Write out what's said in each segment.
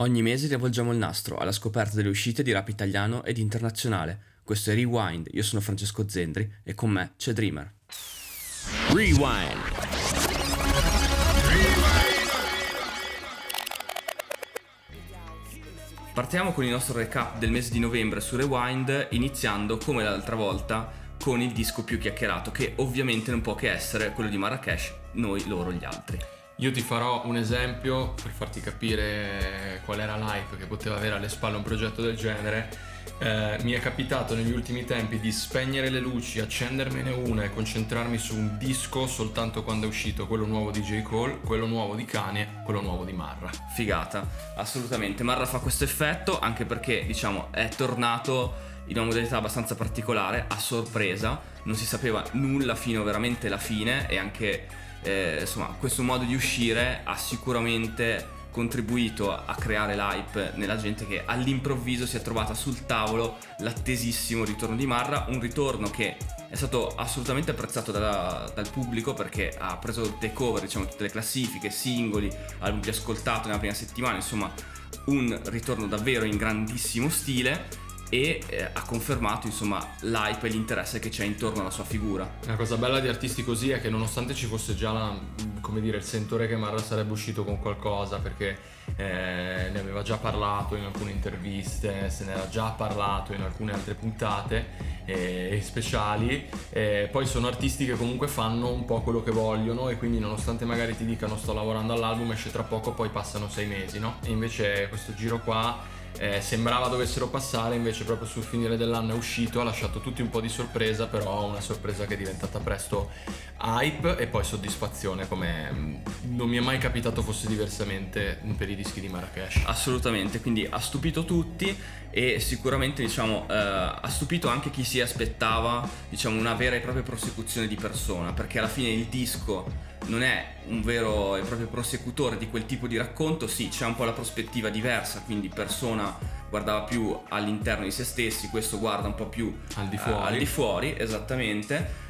Ogni mese rivolgiamo il nastro alla scoperta delle uscite di rap italiano ed internazionale. Questo è Rewind, io sono Francesco Zendri e con me c'è Dreamer. Rewind. Partiamo con il nostro recap del mese di novembre su Rewind, iniziando come l'altra volta con il disco più chiacchierato, che ovviamente non può che essere quello di Marrakesh, noi, loro, gli altri. Io ti farò un esempio per farti capire qual era l'hype che poteva avere alle spalle un progetto del genere. Eh, mi è capitato negli ultimi tempi di spegnere le luci, accendermene una e concentrarmi su un disco soltanto quando è uscito quello nuovo di J. Cole, quello nuovo di Kanye, quello nuovo di Marra. Figata, assolutamente. Marra fa questo effetto anche perché, diciamo, è tornato in una modalità abbastanza particolare, a sorpresa, non si sapeva nulla fino veramente la fine e anche eh, insomma, questo modo di uscire ha sicuramente contribuito a creare l'hype nella gente che all'improvviso si è trovata sul tavolo l'attesissimo ritorno di Marra, un ritorno che è stato assolutamente apprezzato da, dal pubblico perché ha preso the cover, diciamo, tutte le classifiche, singoli, album più ascoltato nella prima settimana, insomma un ritorno davvero in grandissimo stile e eh, ha confermato insomma l'hype e l'interesse che c'è intorno alla sua figura. La cosa bella di artisti così è che nonostante ci fosse già la, come dire, il sentore che Marra sarebbe uscito con qualcosa perché eh, ne aveva già parlato in alcune interviste, se ne era già parlato in alcune altre puntate eh, speciali, eh, poi sono artisti che comunque fanno un po' quello che vogliono e quindi nonostante magari ti dicano sto lavorando all'album esce tra poco poi passano sei mesi, no? E invece questo giro qua eh, sembrava dovessero passare, invece proprio sul finire dell'anno è uscito, ha lasciato tutti un po' di sorpresa, però una sorpresa che è diventata presto hype e poi soddisfazione, come mm, non mi è mai capitato fosse diversamente per i dischi di Marrakesh. Assolutamente, quindi ha stupito tutti e sicuramente diciamo, eh, ha stupito anche chi si aspettava diciamo, una vera e propria prosecuzione di persona, perché alla fine il disco non è un vero e proprio prosecutore di quel tipo di racconto, sì, c'è un po' la prospettiva diversa, quindi persona guardava più all'interno di se stessi, questo guarda un po' più al di fuori, uh, al di fuori esattamente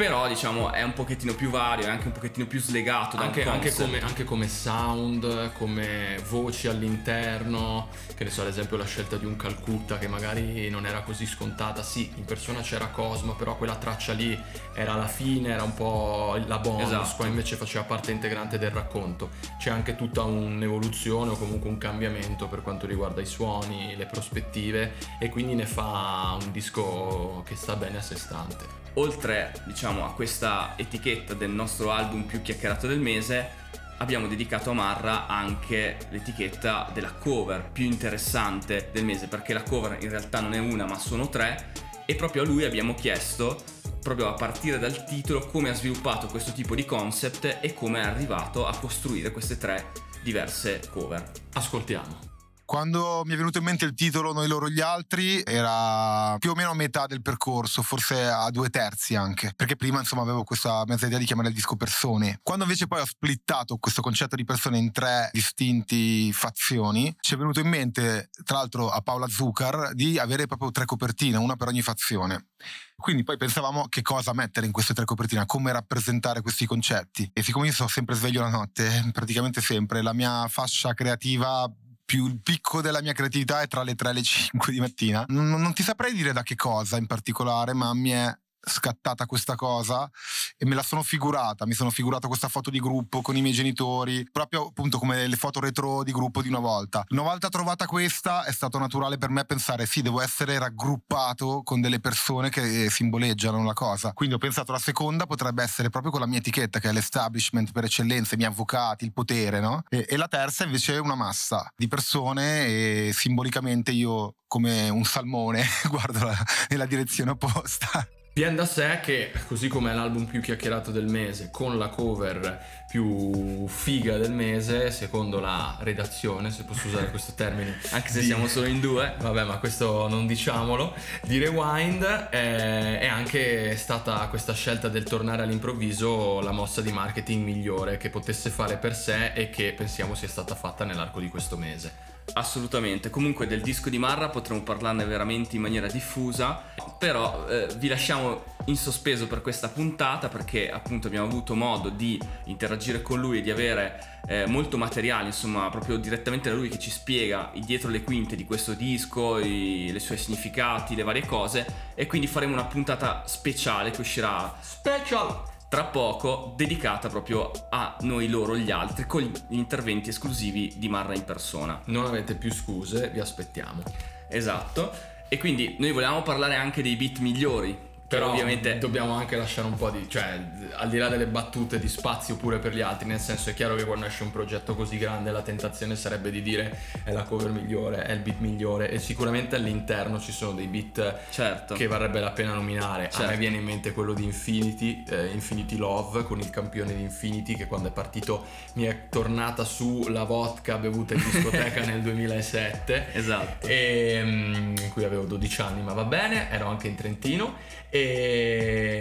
però diciamo è un pochettino più vario, è anche un pochettino più slegato da anche, anche, come, anche, come, sound, come voci all'interno, che ne so ad esempio la scelta di un Calcutta che magari non era così scontata, sì in persona c'era Cosmo però quella traccia lì era la fine, era un po' la bonus, esatto. qua invece faceva parte integrante del racconto, c'è anche tutta un'evoluzione o comunque un cambiamento per quanto riguarda i suoni, le prospettive e quindi ne fa un disco che sta bene a sé stante. Oltre diciamo a questa etichetta del nostro album più chiacchierato del mese abbiamo dedicato a Marra anche l'etichetta della cover più interessante del mese perché la cover in realtà non è una ma sono tre e proprio a lui abbiamo chiesto proprio a partire dal titolo come ha sviluppato questo tipo di concept e come è arrivato a costruire queste tre diverse cover. Ascoltiamo. Quando mi è venuto in mente il titolo Noi loro gli altri era più o meno a metà del percorso, forse a due terzi anche, perché prima insomma avevo questa mezza idea di chiamare il disco persone. Quando invece poi ho splittato questo concetto di persone in tre distinti fazioni, ci è venuto in mente, tra l'altro a Paola Zucker, di avere proprio tre copertine, una per ogni fazione. Quindi poi pensavamo che cosa mettere in queste tre copertine, come rappresentare questi concetti. E siccome io sono sempre sveglio la notte, praticamente sempre, la mia fascia creativa più il picco della mia creatività è tra le 3 e le 5 di mattina. Non, non ti saprei dire da che cosa in particolare, ma mi è scattata questa cosa e me la sono figurata, mi sono figurata questa foto di gruppo con i miei genitori, proprio appunto come le foto retro di gruppo di una volta. Una volta trovata questa è stato naturale per me pensare sì, devo essere raggruppato con delle persone che simboleggiano la cosa. Quindi ho pensato la seconda potrebbe essere proprio con la mia etichetta che è l'establishment per eccellenza, i miei avvocati, il potere, no? E, e la terza invece è una massa di persone e simbolicamente io come un salmone guardo nella direzione opposta. Viene da sé che, così come è l'album più chiacchierato del mese, con la cover più figa del mese, secondo la redazione, se posso usare questo termine. Anche se di... siamo solo in due. Vabbè, ma questo non diciamolo. Di Rewind eh, è anche stata questa scelta del tornare all'improvviso la mossa di marketing migliore che potesse fare per sé e che pensiamo sia stata fatta nell'arco di questo mese. Assolutamente, comunque del disco di Marra potremo parlarne veramente in maniera diffusa, però eh, vi lasciamo in sospeso per questa puntata perché appunto abbiamo avuto modo di interagire interagire con lui e di avere eh, molto materiale, insomma, proprio direttamente da lui che ci spiega dietro le quinte di questo disco, i, i suoi significati, le varie cose. E quindi faremo una puntata speciale che uscirà Special! tra poco dedicata proprio a noi loro gli altri con gli interventi esclusivi di Marra in persona. Non avete più scuse, vi aspettiamo. Esatto. E quindi noi volevamo parlare anche dei beat migliori. Però ovviamente dobbiamo anche lasciare un po' di, cioè, al di là delle battute, di spazio pure per gli altri, nel senso è chiaro che quando esce un progetto così grande la tentazione sarebbe di dire è la cover migliore, è il beat migliore e sicuramente all'interno ci sono dei beat certo. che varrebbe la pena nominare. A Certo. me viene in mente quello di Infinity, eh, Infinity Love, con il campione di Infinity che quando è partito mi è tornata su la vodka bevuta in discoteca nel 2007 Esatto. e, mm, in cui avevo 12 anni, ma va bene, ero anche in Trentino e,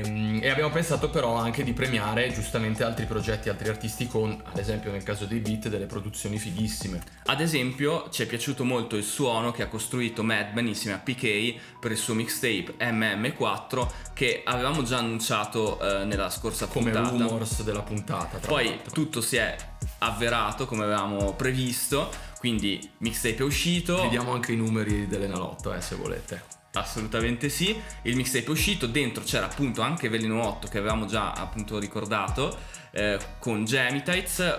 mm, e abbiamo pensato però anche di premiare giustamente altri progetti, altri artisti con, ad esempio nel caso dei beat, delle produzioni fighissime. Ad esempio, ci è piaciuto molto il suono che ha costruito Madman insieme a PK per il suo mixtape MM4 che avevamo già annunciato eh, nella scorsa Come puntata. rumors della puntata. Poi l'altro. tutto si è avverato come avevamo previsto, quindi mixtape è uscito. Vediamo anche i numeri dell'Enalotto, eh, se volete. Assolutamente sì, il mixtape è uscito, dentro c'era appunto anche Veleno 8 che avevamo già appunto ricordato eh, con Gemitites.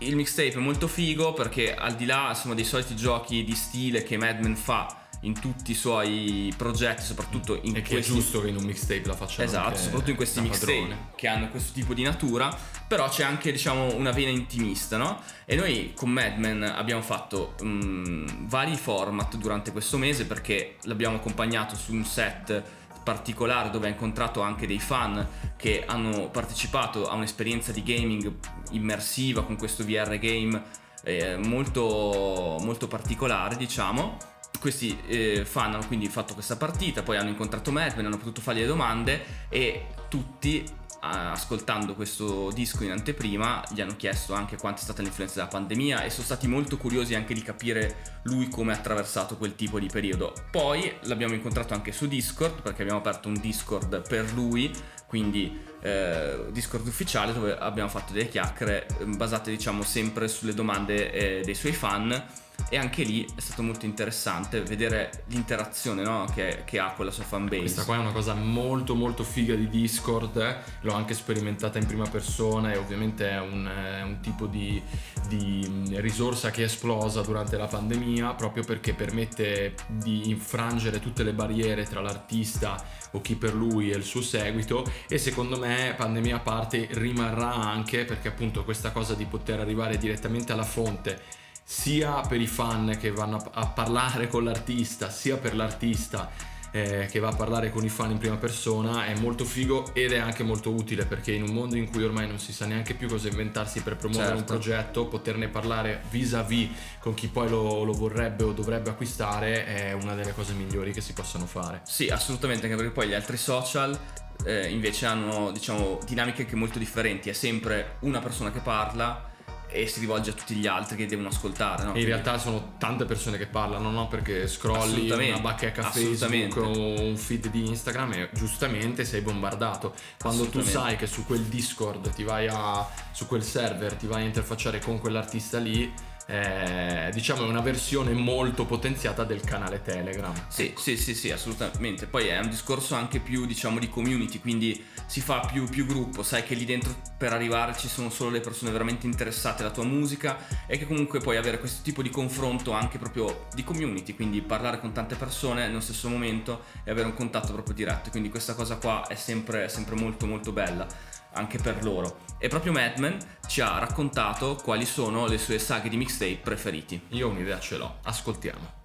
Il mixtape è molto figo perché al di là insomma, dei soliti giochi di stile che Madman fa in tutti i suoi progetti, soprattutto in E che è questi giusto che in un mixtape la facciano. Esatto, soprattutto in questi mixtape che hanno questo tipo di natura, però c'è anche diciamo una vena intimista, no? E noi con Madman abbiamo fatto mm, vari format durante questo mese perché l'abbiamo accompagnato su un set particolare dove ha incontrato anche dei fan che hanno partecipato a un'esperienza di gaming immersiva con questo VR game eh, molto, molto particolare, diciamo. Questi eh, fan hanno quindi fatto questa partita, poi hanno incontrato Madman, hanno potuto fargli le domande e tutti, ascoltando questo disco in anteprima, gli hanno chiesto anche quanto è stata l'influenza della pandemia e sono stati molto curiosi anche di capire lui come ha attraversato quel tipo di periodo. Poi l'abbiamo incontrato anche su Discord, perché abbiamo aperto un Discord per lui, quindi eh, Discord ufficiale dove abbiamo fatto delle chiacchiere basate diciamo sempre sulle domande eh, dei suoi fan e anche lì è stato molto interessante vedere l'interazione no, che, che ha con la sua fanbase. Questa qua è una cosa molto molto figa di Discord, eh. l'ho anche sperimentata in prima persona e ovviamente è un, è un tipo di, di mh, risorsa che è esplosa durante la pandemia proprio perché permette di infrangere tutte le barriere tra l'artista o chi per lui e il suo seguito e secondo me pandemia a parte rimarrà anche perché appunto questa cosa di poter arrivare direttamente alla fonte sia per i fan che vanno a, parlare con l'artista, sia per l'artista eh, che va a parlare con i fan in prima persona è molto figo ed è anche molto utile perché in un mondo in cui ormai non si sa neanche più cosa inventarsi per promuovere un Certo. progetto, poterne parlare vis-à-vis con chi poi lo, lo vorrebbe o dovrebbe acquistare è una delle cose migliori che si possano fare. Sì, assolutamente, anche perché poi gli altri social eh, invece hanno diciamo dinamiche anche molto differenti, è sempre una persona che parla e si rivolge a tutti gli altri che devono ascoltare, no? In realtà sono tante persone che parlano, no? Perché scrolli una bacheca. Facebook o un feed di Instagram e giustamente sei bombardato. Quando tu sai che su quel Discord ti vai a. su quel server ti vai a interfacciare con quell'artista lì, eh, diciamo è una versione molto potenziata del canale Telegram. Sì, sì, sì, sì, assolutamente. Poi è un discorso anche più, diciamo, di community, quindi si fa più, più gruppo, sai che lì dentro per arrivare ci sono solo le persone veramente interessate alla tua musica e che comunque puoi avere questo tipo di confronto anche proprio di community, quindi parlare con tante persone nello stesso momento e avere un contatto proprio diretto. Quindi questa cosa qua è sempre, sempre molto molto bella anche per loro. E proprio Madman ci ha raccontato quali sono le sue saghe di mixtape preferiti. Io un'idea ce l'ho, ascoltiamo.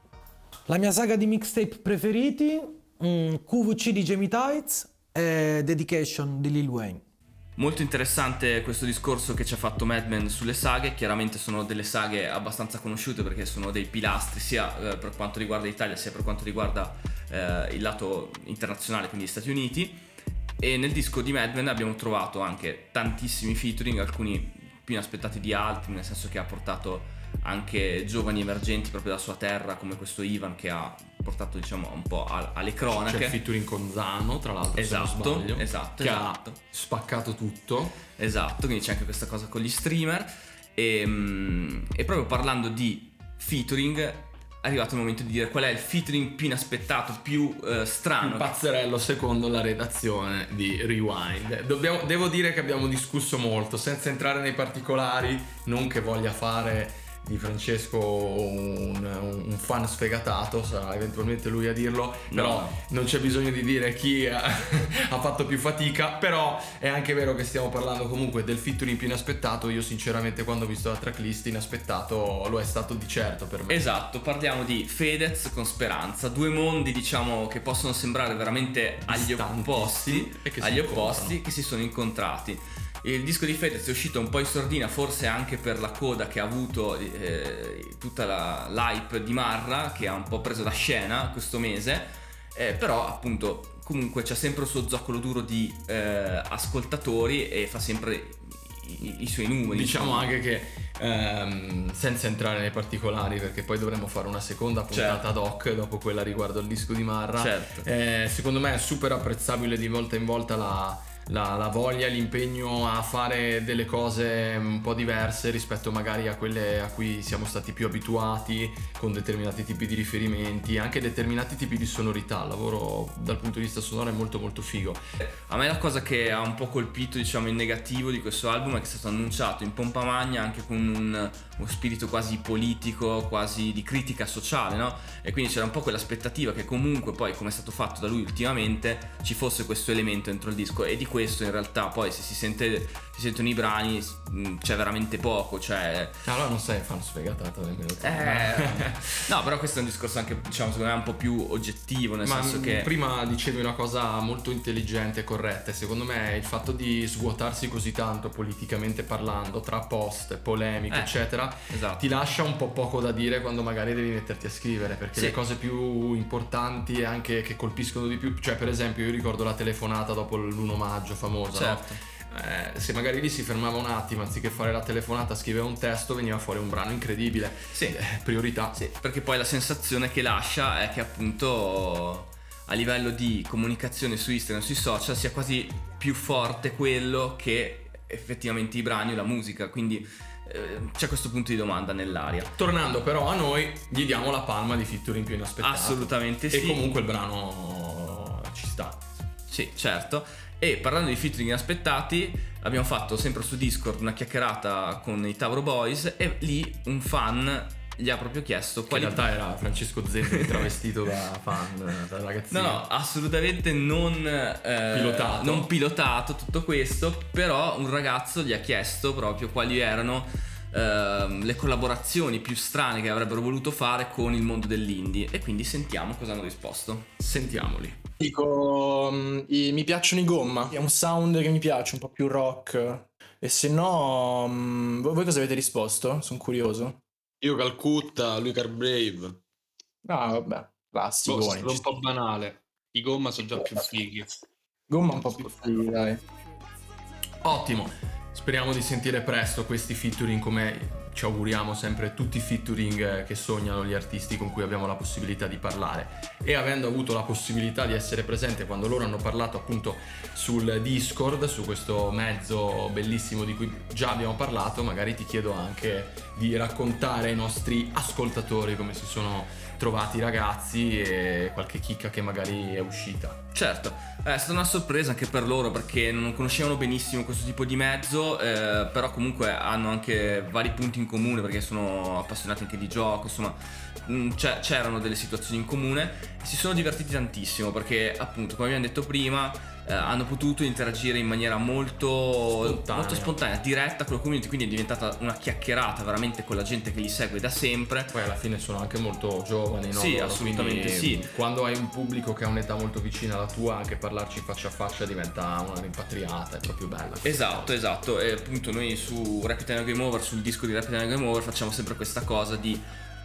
La mia saga di mixtape preferiti, mm, QVC di Jamie Tights e Dedication di Lil Wayne. Molto interessante questo discorso che ci ha fatto Madman sulle saghe, chiaramente sono delle saghe abbastanza conosciute perché sono dei pilastri sia eh, per quanto riguarda l'Italia sia per quanto riguarda eh, il lato internazionale, quindi gli Stati Uniti. E nel disco di Madman abbiamo trovato anche tantissimi featuring, alcuni più inaspettati di altri, nel senso che ha portato anche giovani emergenti proprio dalla sua terra come questo Ivan che ha portato diciamo un po' alle C'è cronache. il featuring con Zano, tra l'altro, Esatto, sbaglio, esatto, che esatto. ha spaccato tutto. Esatto, quindi c'è anche questa cosa con gli streamer. E, mm, e proprio parlando di featuring, è arrivato il momento di dire qual è il featuring più inaspettato, più eh, strano. Pazzerello secondo la redazione di Rewind. Dobbiamo- devo dire che abbiamo discusso molto, senza entrare nei particolari, non che voglia fare di Francesco un, un fan sfegatato, sarà eventualmente lui a dirlo, però No. non c'è bisogno di dire chi ha, ha fatto più fatica, però è anche vero che stiamo parlando comunque del featuring più inaspettato, io sinceramente quando ho visto la tracklist inaspettato lo è stato di certo per me. Esatto, parliamo di Fedez con Speranza, due mondi diciamo che possono sembrare veramente agli opposti, agli opposti che si sono incontrati. Il disco di Fedez è uscito un po' in sordina, forse anche per la coda che ha avuto eh, tutta la, l'hype di Marra, che ha un po' preso la scena questo mese, eh, però appunto comunque c'è sempre il suo zoccolo duro di eh, ascoltatori e fa sempre i, i- suoi numeri. Diciamo anche che ehm, senza entrare nei particolari, perché poi dovremmo fare una seconda puntata Certo. ad hoc dopo quella riguardo al disco di Marra. Certo. Eh, secondo me è super apprezzabile di volta in volta la, la- la voglia, l'impegno a fare delle cose un po' diverse rispetto magari a quelle a cui siamo stati più abituati, con determinati tipi di riferimenti, anche determinati tipi di sonorità. Il lavoro dal punto di vista sonoro è molto molto figo. A me la cosa che ha un po' colpito, diciamo, in negativo di questo album è che è stato annunciato in pompa magna anche con un, uno spirito quasi politico, quasi di critica sociale, no? E quindi c'era un po' quell'aspettativa che comunque poi, come è stato fatto da lui ultimamente, ci fosse questo elemento dentro il disco e di questo in realtà poi se si, sente, si sentono i brani mh, c'è veramente poco, cioè... Allora non sei fan sfegatato nemmeno tu. Eh, no, però questo è un discorso anche, diciamo, secondo me un po' più oggettivo, nel Ma senso che... prima dicevi una cosa molto intelligente e corretta secondo me il fatto di svuotarsi così tanto politicamente parlando tra post, polemiche Eh, eccetera esatto. ti lascia un po' poco da dire quando magari devi metterti a scrivere perché Sì. le cose più importanti e anche che colpiscono di più cioè per esempio io ricordo la telefonata dopo l'1 maggio famosa no? Eh, se magari lì si fermava un attimo anziché fare la telefonata scriveva un testo veniva fuori un brano incredibile Sì. Eh, priorità Sì, perché poi la sensazione che lascia è che appunto a livello di comunicazione su Instagram, sui social, sia quasi più forte quello che effettivamente i brani o la musica. Quindi eh, c'è questo punto di domanda nell'aria. Tornando però a noi, gli diamo la palma di featuring più inaspettato. Assolutamente sì. E comunque il brano ci sta. Sì, certo. E parlando di featuring inaspettati, abbiamo fatto sempre su Discord una chiacchierata con i Tauro Boys e lì un fan gli ha proprio chiesto Che in quali realtà era Francesco Zendri travestito da fan, da ragazzino. No, no, assolutamente non eh, Pilotato. non pilotato tutto questo, però un ragazzo gli ha chiesto proprio quali erano ehm, le collaborazioni più strane che avrebbero voluto fare con il mondo dell'indie e quindi sentiamo cosa hanno risposto. Sentiamoli. Dico, mm, i- mi piacciono i gomma, è un sound che mi piace, un po' più rock. E se no, mm, voi cosa avete risposto? Sono curioso. Io Calcutta, lui Carbrave. Ah, vabbè, classico. sembra un po' banale. I gomma sono già più fighi. Gomma un po' più fighi, dai. Ottimo. Speriamo di sentire presto questi featuring come ci auguriamo sempre tutti i featuring eh, che sognano gli artisti con cui abbiamo la possibilità di parlare. E avendo avuto la possibilità di essere presente quando loro hanno parlato appunto sul Discord, su questo mezzo bellissimo di cui già abbiamo parlato, magari ti chiedo anche di raccontare ai nostri ascoltatori come si sono trovati i ragazzi e qualche chicca che magari è uscita. Certo, è stata una sorpresa anche per loro perché non conoscevano benissimo questo tipo di mezzo, eh, però comunque hanno anche vari punti in comune perché sono appassionati anche di gioco, insomma c'è- c'erano delle situazioni in comune si sono divertiti tantissimo perché appunto come abbiamo detto prima eh, hanno potuto interagire in maniera molto Spontanea. molto spontanea, diretta con la community, quindi è diventata una chiacchierata veramente con la gente che li segue da sempre. Poi alla fine sono anche molto giovani, no? Sì, Loro, assolutamente sì. Quando hai un pubblico che ha un'età molto vicina alla tua, anche parlarci faccia a faccia diventa una rimpatriata, è proprio bella. Esatto, cosa. esatto. E appunto noi su Rapid Game Over, sul disco di Rapid Time Game Over, facciamo sempre questa cosa di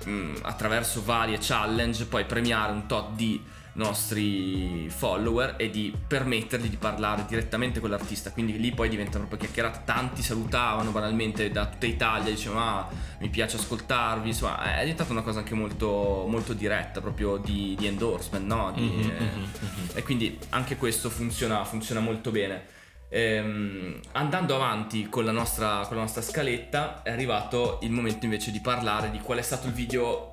mh, attraverso varie challenge poi premiare un tot di nostri follower e di permettergli di parlare direttamente con l'artista quindi lì poi diventa proprio chiacchierata tanti salutavano banalmente da tutta Italia dicevano ah mi piace ascoltarvi insomma è diventata una cosa anche molto, molto diretta proprio di, di endorsement no? Di, Mhm, eh, mhm, mhm. e quindi anche questo funziona, funziona molto bene. Ehm, andando avanti con la, nostra, con la nostra scaletta è arrivato il momento invece di parlare di qual è stato il video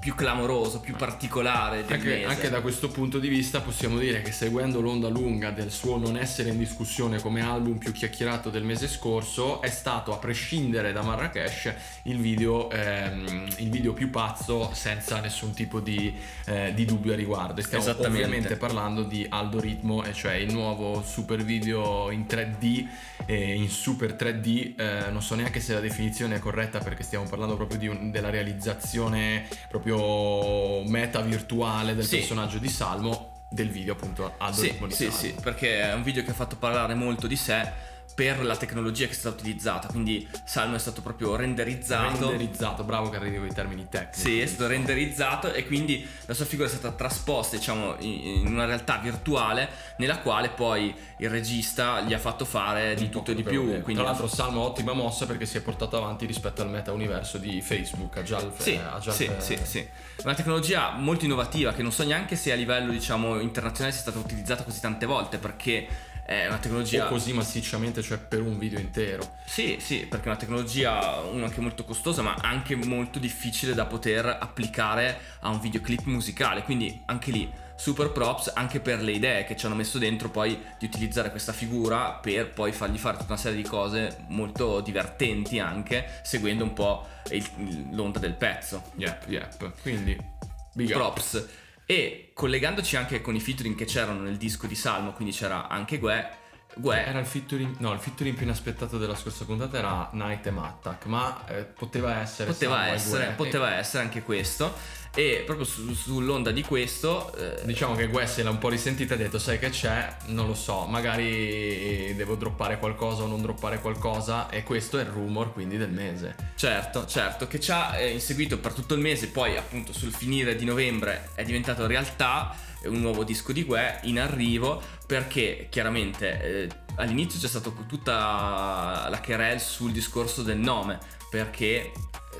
più clamoroso, più particolare Anche, anche da questo punto di vista possiamo dire che seguendo l'onda lunga del suo non essere in discussione come album più chiacchierato del mese scorso è stato a prescindere da Marrakesh il video, ehm, il video più pazzo senza nessun tipo di, eh, di dubbio a riguardo. E Stiamo ovviamente parlando di Aldo Ritmo, e cioè il nuovo super video in 3D e in super 3D. eh, non so neanche se la definizione è corretta perché stiamo parlando proprio di un- della realizzazione proprio meta virtuale del Sì. personaggio di Salmo del video appunto Aldo Sì, di sì, sì, perché è un video che ha fatto parlare molto di sé per la tecnologia che è stata utilizzata, quindi Salmo è stato proprio renderizzato. renderizzato, bravo che arrivi con i termini tecnici. Sì, è stato renderizzato e quindi la sua figura è stata trasposta, diciamo, in una realtà virtuale nella quale poi il regista gli ha fatto fare di Un tutto e di più. Quindi Tra l'altro Salmo ottima mossa perché si è portato avanti rispetto al meta universo di Facebook, ha già il Sì, ha già il- sì, sì, sì. Una tecnologia molto innovativa che non so neanche se a livello diciamo internazionale sia stata utilizzata così tante volte perché è una tecnologia... o così massicciamente, cioè per un video intero. Sì, sì, perché è una tecnologia anche molto costosa ma anche molto difficile da poter applicare a un videoclip musicale, quindi anche lì super props anche per le idee che ci hanno messo dentro poi di utilizzare questa figura per poi fargli fare tutta una serie di cose molto divertenti anche seguendo un po' il- l'onda del pezzo. Yep, yep. Quindi big up. E collegandoci anche con i featuring che c'erano nel disco di Salmo, quindi c'era anche Gue. Gue Era il featuring, no, il featuring più inaspettato della scorsa puntata era Night e Mattack, ma eh, poteva essere poteva Salmo essere, poteva essere anche questo. E proprio su- sull'onda di questo, eh, diciamo che se l'ha un po' risentita e ha detto sai che c'è, non lo so, magari devo droppare qualcosa o non droppare qualcosa e questo è il rumor quindi del mese. certo, certo, che ci ha eh, inseguito per tutto il mese, poi appunto sul finire di novembre è diventato realtà un nuovo disco di Gue in arrivo perché chiaramente eh, all'inizio c'è stata tutta la querel sul discorso del nome perché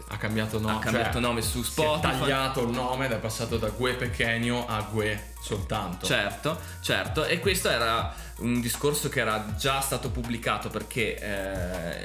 Ha cambiato nome, ha cambiato cioè, nome su si è Spotify. tagliato il nome ed è passato da Gue Pequeno a Gue soltanto. Certo, certo, e questo era un discorso che era già stato pubblicato perché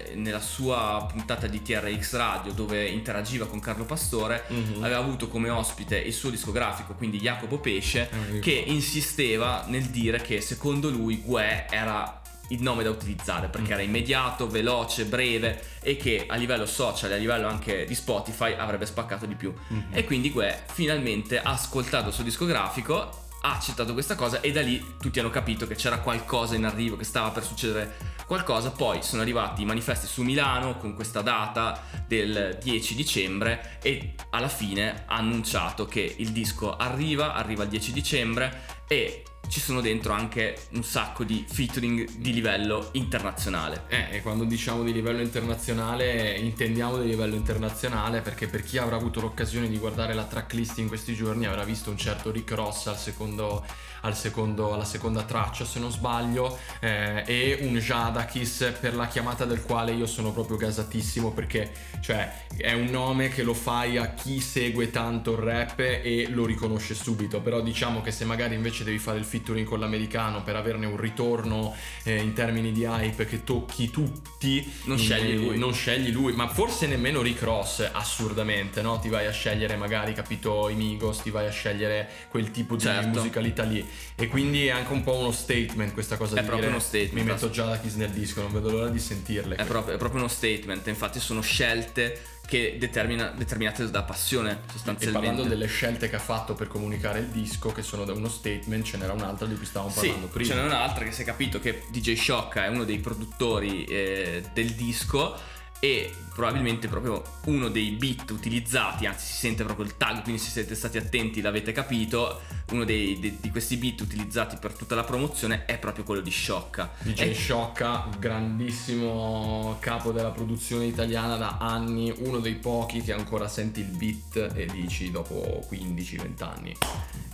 eh, nella sua puntata di TRX Radio dove interagiva con Carlo Pastore Mhm. aveva avuto come ospite il suo discografico, quindi Jacopo Pesce, Eh, che insisteva nel dire che secondo lui Gue era il nome da utilizzare perché era immediato, veloce, breve e che a livello social e a livello anche di Spotify avrebbe spaccato di più. Mhm. E quindi Gue finalmente ha ascoltato il suo discografico, ha accettato questa cosa e da lì tutti hanno capito che c'era qualcosa in arrivo, che stava per succedere qualcosa. Poi sono arrivati i manifesti su Milano con questa data del 10 dicembre e alla fine ha annunciato che il disco arriva, arriva il 10 dicembre e ci sono dentro anche un sacco di featuring di livello internazionale. Eh, e quando diciamo di livello internazionale intendiamo di livello internazionale perché per chi avrà avuto l'occasione di guardare la tracklist in questi giorni avrà visto un certo Rick Ross al secondo, al secondo- alla seconda traccia se non sbaglio eh, e un Jadakis per la chiamata del quale io sono proprio gasatissimo perché cioè è un nome che lo fai a chi segue tanto il rap e lo riconosce subito però diciamo che se magari invece devi fare il featuring con l'americano per averne un ritorno eh, in termini di hype che tocchi tutti Non scegli lui. non scegli lui ma forse nemmeno Rick Ross assurdamente no ti vai a scegliere magari capito i Migos ti vai a scegliere quel tipo di Certo. musicalità lì e quindi è anche un po' uno statement questa cosa È di proprio dire uno statement, mi metto già da Kiss nel disco non vedo l'ora di sentirle. È proprio, è proprio uno statement, infatti sono scelte che determina- determinate da passione e sostanzialmente. parlando delle scelte che ha fatto per comunicare il disco che sono da uno statement ce n'era un'altra di cui stavamo Sì, parlando prima. ce n'è un'altra che si è capito che DJ Shock è uno dei produttori eh, del disco e probabilmente proprio uno dei beat utilizzati, anzi si sente proprio il tag, quindi se siete stati attenti l'avete capito, uno dei, dei- di questi beat utilizzati per tutta la promozione è proprio quello di Sciocca. DJ E- Sciocca, grandissimo capo della produzione italiana da anni, uno dei pochi che ancora senti il beat e dici dopo 15-20 anni.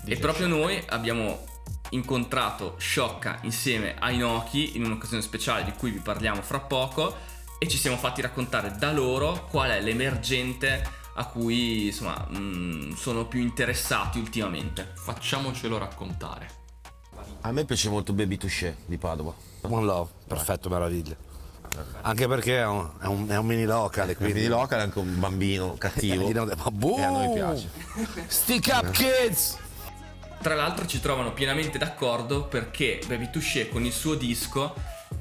E proprio noi abbiamo incontrato Sciocca insieme a Inoki in un'occasione speciale di cui vi parliamo fra poco e ci siamo fatti raccontare da loro qual è l'emergente a cui insomma mh, sono più interessati ultimamente. Facciamocelo raccontare. A me piace molto Baby Touché di Padova. One Love, perfetto, meraviglia. Anche perché è un, è un- è un mini locale, quindi Quindi local è anche un bambino cattivo. Ma boom! E a noi piace. Stick up kids! Tra l'altro ci trovano pienamente d'accordo perché Baby Touché con il suo disco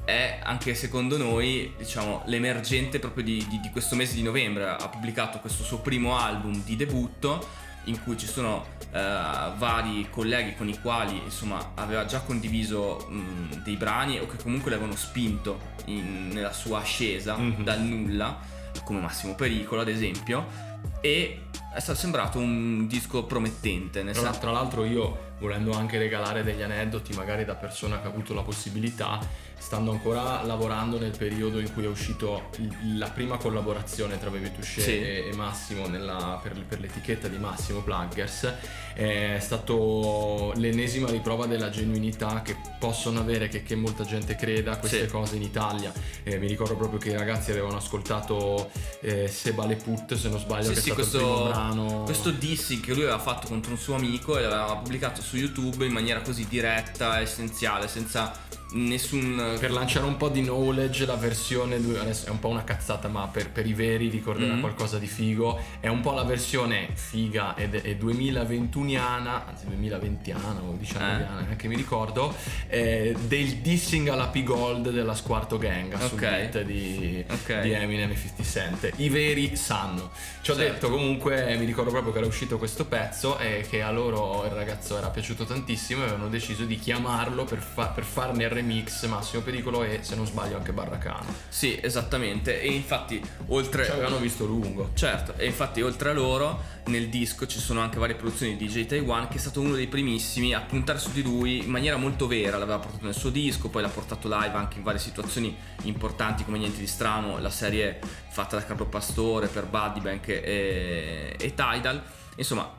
è anche secondo noi diciamo l'emergente proprio di, di- di questo mese di novembre. Ha pubblicato questo suo primo album di debutto in cui ci sono eh, vari colleghi con i quali insomma aveva già condiviso mh, dei brani o che comunque l'avevano spinto in- nella sua ascesa dal nulla come Massimo Pericolo ad esempio e è stato sembrato un disco promettente nel Tra, senso tra l'altro io, volendo anche regalare degli aneddoti, magari da persona che ha avuto la possibilità, stando ancora lavorando nel periodo in cui è uscito la prima collaborazione tra Baby Touché Sì. e, Massimo nella- per, per l'etichetta di Massimo Pluggers, è stato l'ennesima riprova della genuinità che possono avere, che, che molta gente creda a queste Sì. cose in Italia. Eh, mi ricordo proprio che i ragazzi avevano ascoltato eh, Seba Le Put, se non sbaglio, Sì, che sì, è stato il primo questo, brano. questo dissing che lui aveva fatto contro un suo amico e l'aveva pubblicato su YouTube in maniera così diretta, essenziale, senza nessun... Per lanciare un po' di knowledge, la versione, adesso è un po' una cazzata, ma per, per i veri ricorderà Mm. qualcosa di figo. È un po' la versione figa ed è 2021iana, anzi 2020ana o 19iana, neanche mi ricordo, eh, del dissing alla P Gold della Squarto Gang sul Ok. beat di, Ok. di Eminem e 50 Cent. I veri sanno. Ci ho Certo. detto comunque, mi ricordo proprio che era uscito questo pezzo e che a loro il ragazzo era piaciuto tantissimo e avevano deciso di chiamarlo per, fa- per farne il remix Massimo Pericolo e se non sbaglio anche Barracano. Sì, esattamente. E infatti, oltre... Ci avevano visto lungo. Certo, e infatti oltre a loro nel disco ci sono anche varie produzioni di DJ Taiwan che è stato uno dei primissimi a puntare su di lui in maniera molto vera, l'aveva portato nel suo disco, poi l'ha portato live anche in varie situazioni importanti come Niente di Strano, la serie fatta da Carlo Pastore per Buddy Bank e, e Tidal, insomma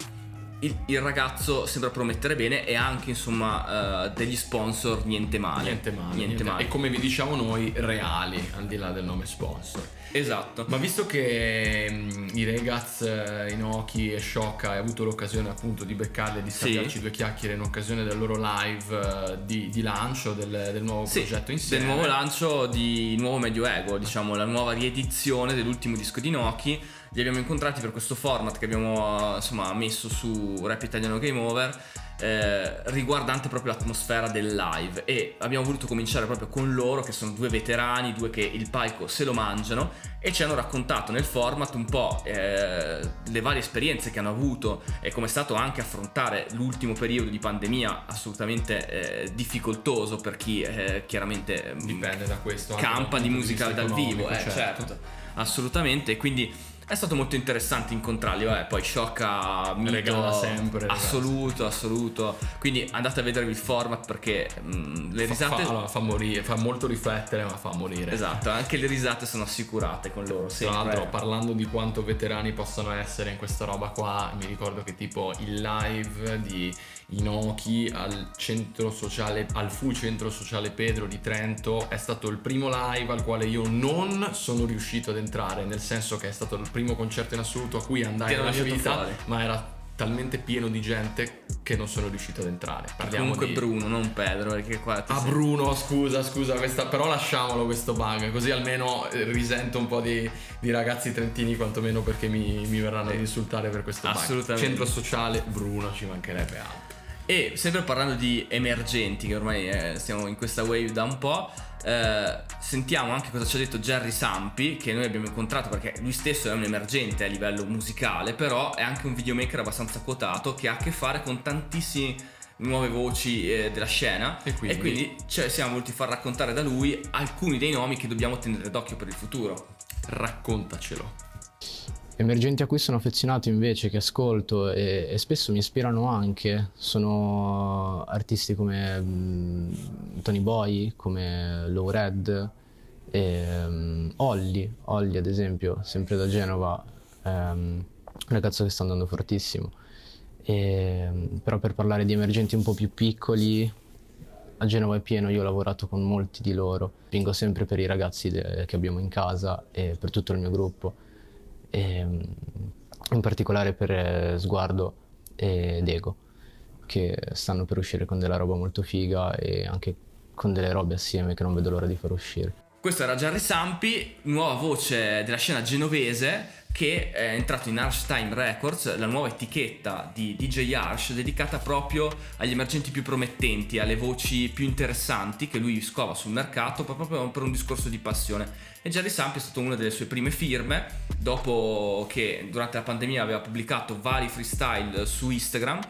il, il ragazzo sembra promettere bene e anche insomma eh, degli sponsor niente male. Niente male. Niente niente- male. E come vi diciamo noi, reali, al di là del nome sponsor. Esatto. Ma visto che mm, i Regaz, eh, Inoki e Sciocca hai avuto l'occasione appunto di beccarli e di Sì. scambiarci due chiacchiere in occasione del loro live eh, di, di lancio del, del nuovo Sì, progetto insieme. del nuovo lancio di Nuovo Medioevo, diciamo la nuova riedizione dell'ultimo disco di Noki. Li abbiamo incontrati per questo format che abbiamo eh, insomma messo su Rap Italiano Game Over. eh, riguardante proprio l'atmosfera del live e abbiamo voluto cominciare proprio con loro che sono due veterani, due che il palco se lo mangiano e ci hanno raccontato nel format un po' eh, le varie esperienze che hanno avuto e come è stato anche affrontare l'ultimo periodo di pandemia assolutamente eh, difficoltoso per chi eh, chiaramente mm, Dipende da questo. campa di musica dal vivo, eh, certo. assolutamente. Quindi è stato molto interessante incontrarli. Vabbè, poi Sciocca mito Regala sempre, assoluto, assoluto. Quindi andate a vedervi il format perché mm, le Fa- risate. Fa, allora, fa morire, fa molto riflettere, ma fa morire. Esatto, anche le risate sono assicurate con loro. Tra sempre. l'altro, parlando di quanto veterani possono essere in questa roba qua, mi ricordo che tipo il live di Inoki al centro sociale, al Fu Centro Sociale Pedro di Trento è stato il primo live al quale io non sono riuscito ad entrare, nel senso che è stato il primo concerto in assoluto a cui andai Ti nella mia vita, fuori. ma era talmente pieno di gente che non sono riuscito ad entrare. Parliamo Comunque di... Bruno, non Pedro, perché qua Ah sei- Bruno, scusa, scusa, questa, però lasciamolo questo bug, così almeno eh, risento un po' di, di ragazzi trentini quantomeno perché mi, mi verranno ad insultare per questo bug. Assolutamente. Centro sociale, Bruno, ci mancherebbe altro. E sempre parlando di emergenti, che ormai eh, stiamo in questa wave da un po', eh, sentiamo anche cosa ci ha detto Jerry Sampi, che noi abbiamo incontrato perché lui stesso è un emergente a livello musicale, però è anche un videomaker abbastanza quotato che ha a che fare con tantissimi nuove voci eh, della scena E quindi? ci siamo voluti far raccontare da lui alcuni dei nomi che dobbiamo tenere d'occhio per il futuro. Raccontacelo. Emergenti a cui sono affezionato invece, che ascolto e, e spesso mi ispirano anche, sono artisti come mm, Tony Boy, come Low Red, e, mm, Olli, Olli ad esempio, sempre da Genova, un ragazzo che sta andando fortissimo. E, mm, però per parlare di emergenti un po' più piccoli, a Genova è pieno, io ho lavorato con molti di loro, spingo sempre per i ragazzi de- che abbiamo in casa e per tutto il mio gruppo e, mm, in particolare per eh, Sguardo ed Ego che stanno per uscire con della roba molto figa e anche con delle robe assieme che non vedo l'ora di far uscire. Questo era Jerry Sampi, nuova voce della scena genovese che è entrato in Harsh Time Records, la nuova etichetta di DJ Harsh dedicata proprio agli emergenti più promettenti, alle voci più interessanti che lui scova sul mercato proprio per un discorso di passione. E Jerry Sampi è stato una delle sue prime firme, dopo che durante la pandemia aveva pubblicato vari freestyle su Instagram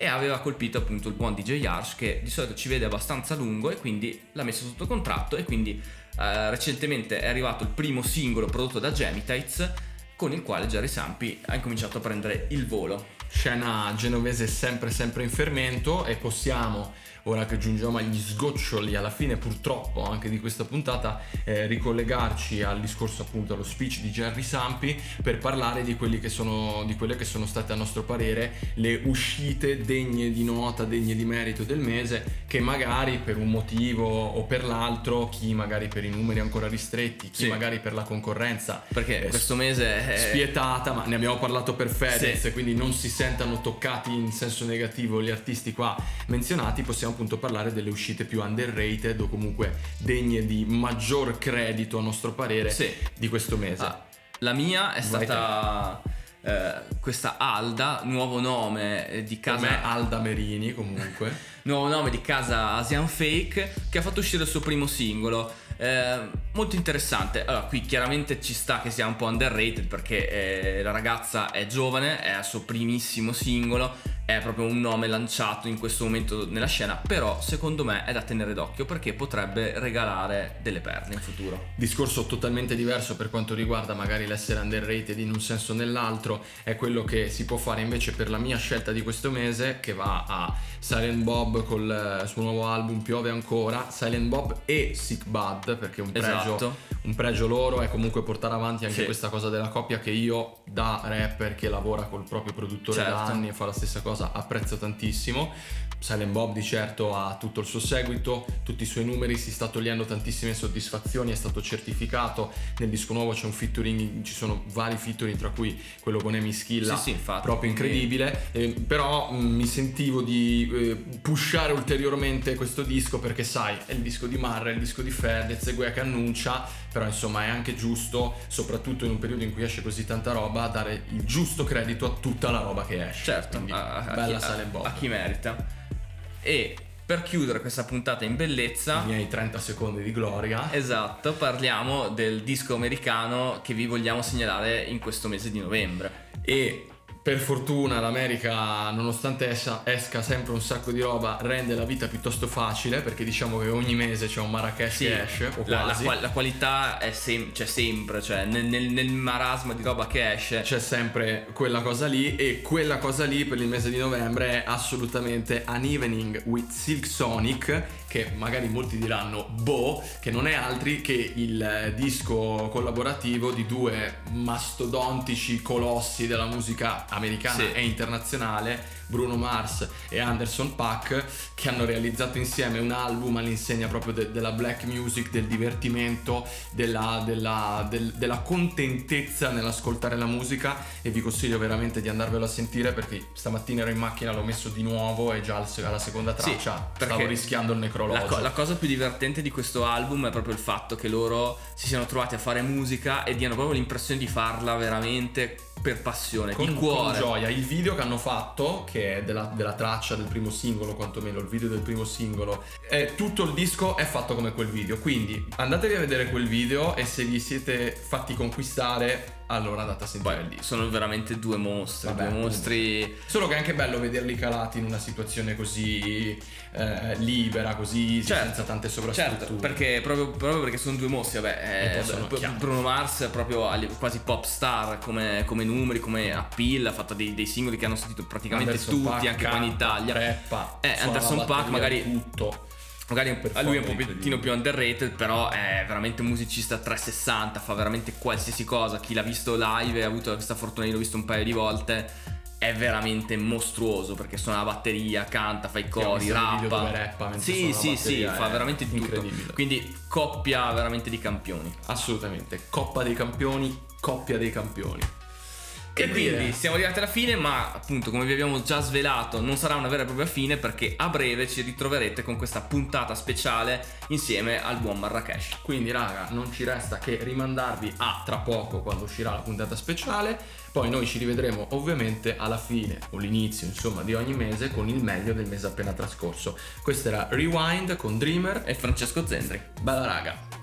e aveva colpito appunto il buon DJ Harsh che di solito ci vede abbastanza lungo e quindi l'ha messo sotto contratto e quindi eh, recentemente è arrivato il primo singolo prodotto da Gemitites con il quale Jerry Sampi ha incominciato a prendere il volo. Scena genovese sempre sempre in fermento e possiamo ora che giungiamo agli sgoccioli alla fine purtroppo anche di questa puntata eh, ricollegarci al discorso appunto allo speech di Jerry Sampi per parlare di, quelli che sono, di quelle che sono state a nostro parere le uscite degne di nota, degne di merito del mese che magari per un motivo o per l'altro chi magari per i numeri ancora ristretti chi Sì. magari per la concorrenza Perché eh, questo mese è... spietata, ma ne abbiamo parlato per Fedez, Sì. quindi non si sentano toccati in senso negativo gli artisti qua menzionati, possiamo appunto parlare delle uscite più underrated o comunque degne di maggior credito a nostro parere Sì. di questo mese. Ah, la mia è Vai stata eh, questa Alda, nuovo nome eh, di casa... me Alda Merini comunque. nuovo nome di casa Asian Fake che ha fatto uscire il suo primo singolo. Eh, molto interessante. Allora, qui chiaramente ci sta che sia un po' underrated perché eh, la ragazza è giovane, è al suo primissimo singolo, è proprio un nome lanciato in questo momento nella scena, però secondo me è da tenere d'occhio perché potrebbe regalare delle perle in futuro. Discorso totalmente diverso per quanto riguarda magari l'essere underrated in un senso o nell'altro, è quello che si può fare invece per la mia scelta di questo mese che va a Silent Bob col eh, suo nuovo album Piove ancora, Silent Bob e Sick Bud perché un pregio, Esatto. un pregio loro è comunque portare avanti anche Sì. questa cosa della coppia che io da rapper che lavora col proprio produttore da Certo. anni e fa la stessa cosa apprezzo tantissimo. Silent Bob di certo ha tutto il suo seguito, tutti i suoi numeri, si sta togliendo tantissime soddisfazioni, è stato certificato, nel disco nuovo c'è un featuring, ci sono vari featuring tra cui quello con Amy Schilla, Sì, sì, infatti. proprio incredibile, Eh, però mh, mi sentivo di eh, pushare ulteriormente questo disco perché sai, è il disco di Marra, è il disco di Fedez, e Guia che annuncia, però insomma è anche giusto, soprattutto in un periodo in cui esce così tanta roba, dare il giusto credito a tutta la roba che esce. Certo, Quindi, a, a bella chi, Silent Bob. a chi merita. E per chiudere questa puntata in bellezza, I miei 30 secondi di gloria. esatto, parliamo del disco americano che vi vogliamo segnalare in questo mese di novembre. E per fortuna l'America, nonostante esca, esca sempre un sacco di roba, rende la vita piuttosto facile perché diciamo che ogni mese c'è un Marrakesh che esce, la, la qual- la qualità sem- c'è sempre, cioè nel, nel- nel marasma di roba che esce. C'è sempre quella cosa lì e quella cosa lì per il mese di novembre è assolutamente An Evening with Silk Sonic che magari molti diranno boh, che non è altri che il eh, disco collaborativo di due mastodontici colossi della musica americana Sì. e internazionale, Bruno Mars e Anderson Paak, che hanno realizzato insieme un album all'insegna proprio de- della black music, del divertimento, della, della- del- della contentezza nell'ascoltare la musica e vi consiglio veramente di andarvelo a sentire perché stamattina ero in macchina, l'ho messo di nuovo e già al- alla seconda Sì, traccia perché stavo rischiando il La, necrologio. co- la cosa più divertente di questo album è proprio il fatto che loro si siano trovati a fare musica e diano proprio l'impressione di farla veramente per passione, con, di con cuore. gioia. Il video che hanno fatto, che è della, della traccia del primo singolo, quantomeno il video del primo singolo, è, tutto il disco è fatto come quel video. Quindi andatevi a vedere quel video e se vi siete fatti conquistare allora andate a sentire lì. sono veramente due mostri, Vabbè, due mostri... Solo che è anche bello vederli calati in una situazione così eh, libera, così Certo, senza tante sovrastrutture. Certo, perché proprio, proprio perché sono due mostri, vabbè, eh. Bruno Mars è proprio quasi pop star come, come numeri, come appeal, ha fatto dei, dei singoli che hanno sentito praticamente Anderson tutti, Paak anche qua in Italia. rappa, eh, Anderson batteria, magari tutto. Magari un- Performa lui è un pochettino più underrated, però è veramente un musicista a 360, fa veramente qualsiasi cosa. Chi l'ha visto live e ha avuto questa fortuna di l'ho visto un paio di volte, è veramente mostruoso perché suona la batteria, canta, fa i cori, rappa. rappa Sì, sì, sì, fa veramente di tutto. incredibile. Quindi coppia veramente di campioni. Assolutamente, Coppa dei Campioni, coppia dei campioni. E Che quindi dire? siamo arrivati alla fine, ma appunto come vi abbiamo già svelato non sarà una vera e propria fine perché a breve ci ritroverete con questa puntata speciale insieme al buon Marrakesh. Quindi raga, non ci resta che rimandarvi a tra poco quando uscirà la puntata speciale. Poi noi ci rivedremo ovviamente alla fine o l'inizio insomma di ogni mese con il meglio del mese appena trascorso. Questo era Rewind con Dreamer E Francesco Zendri. Bella raga.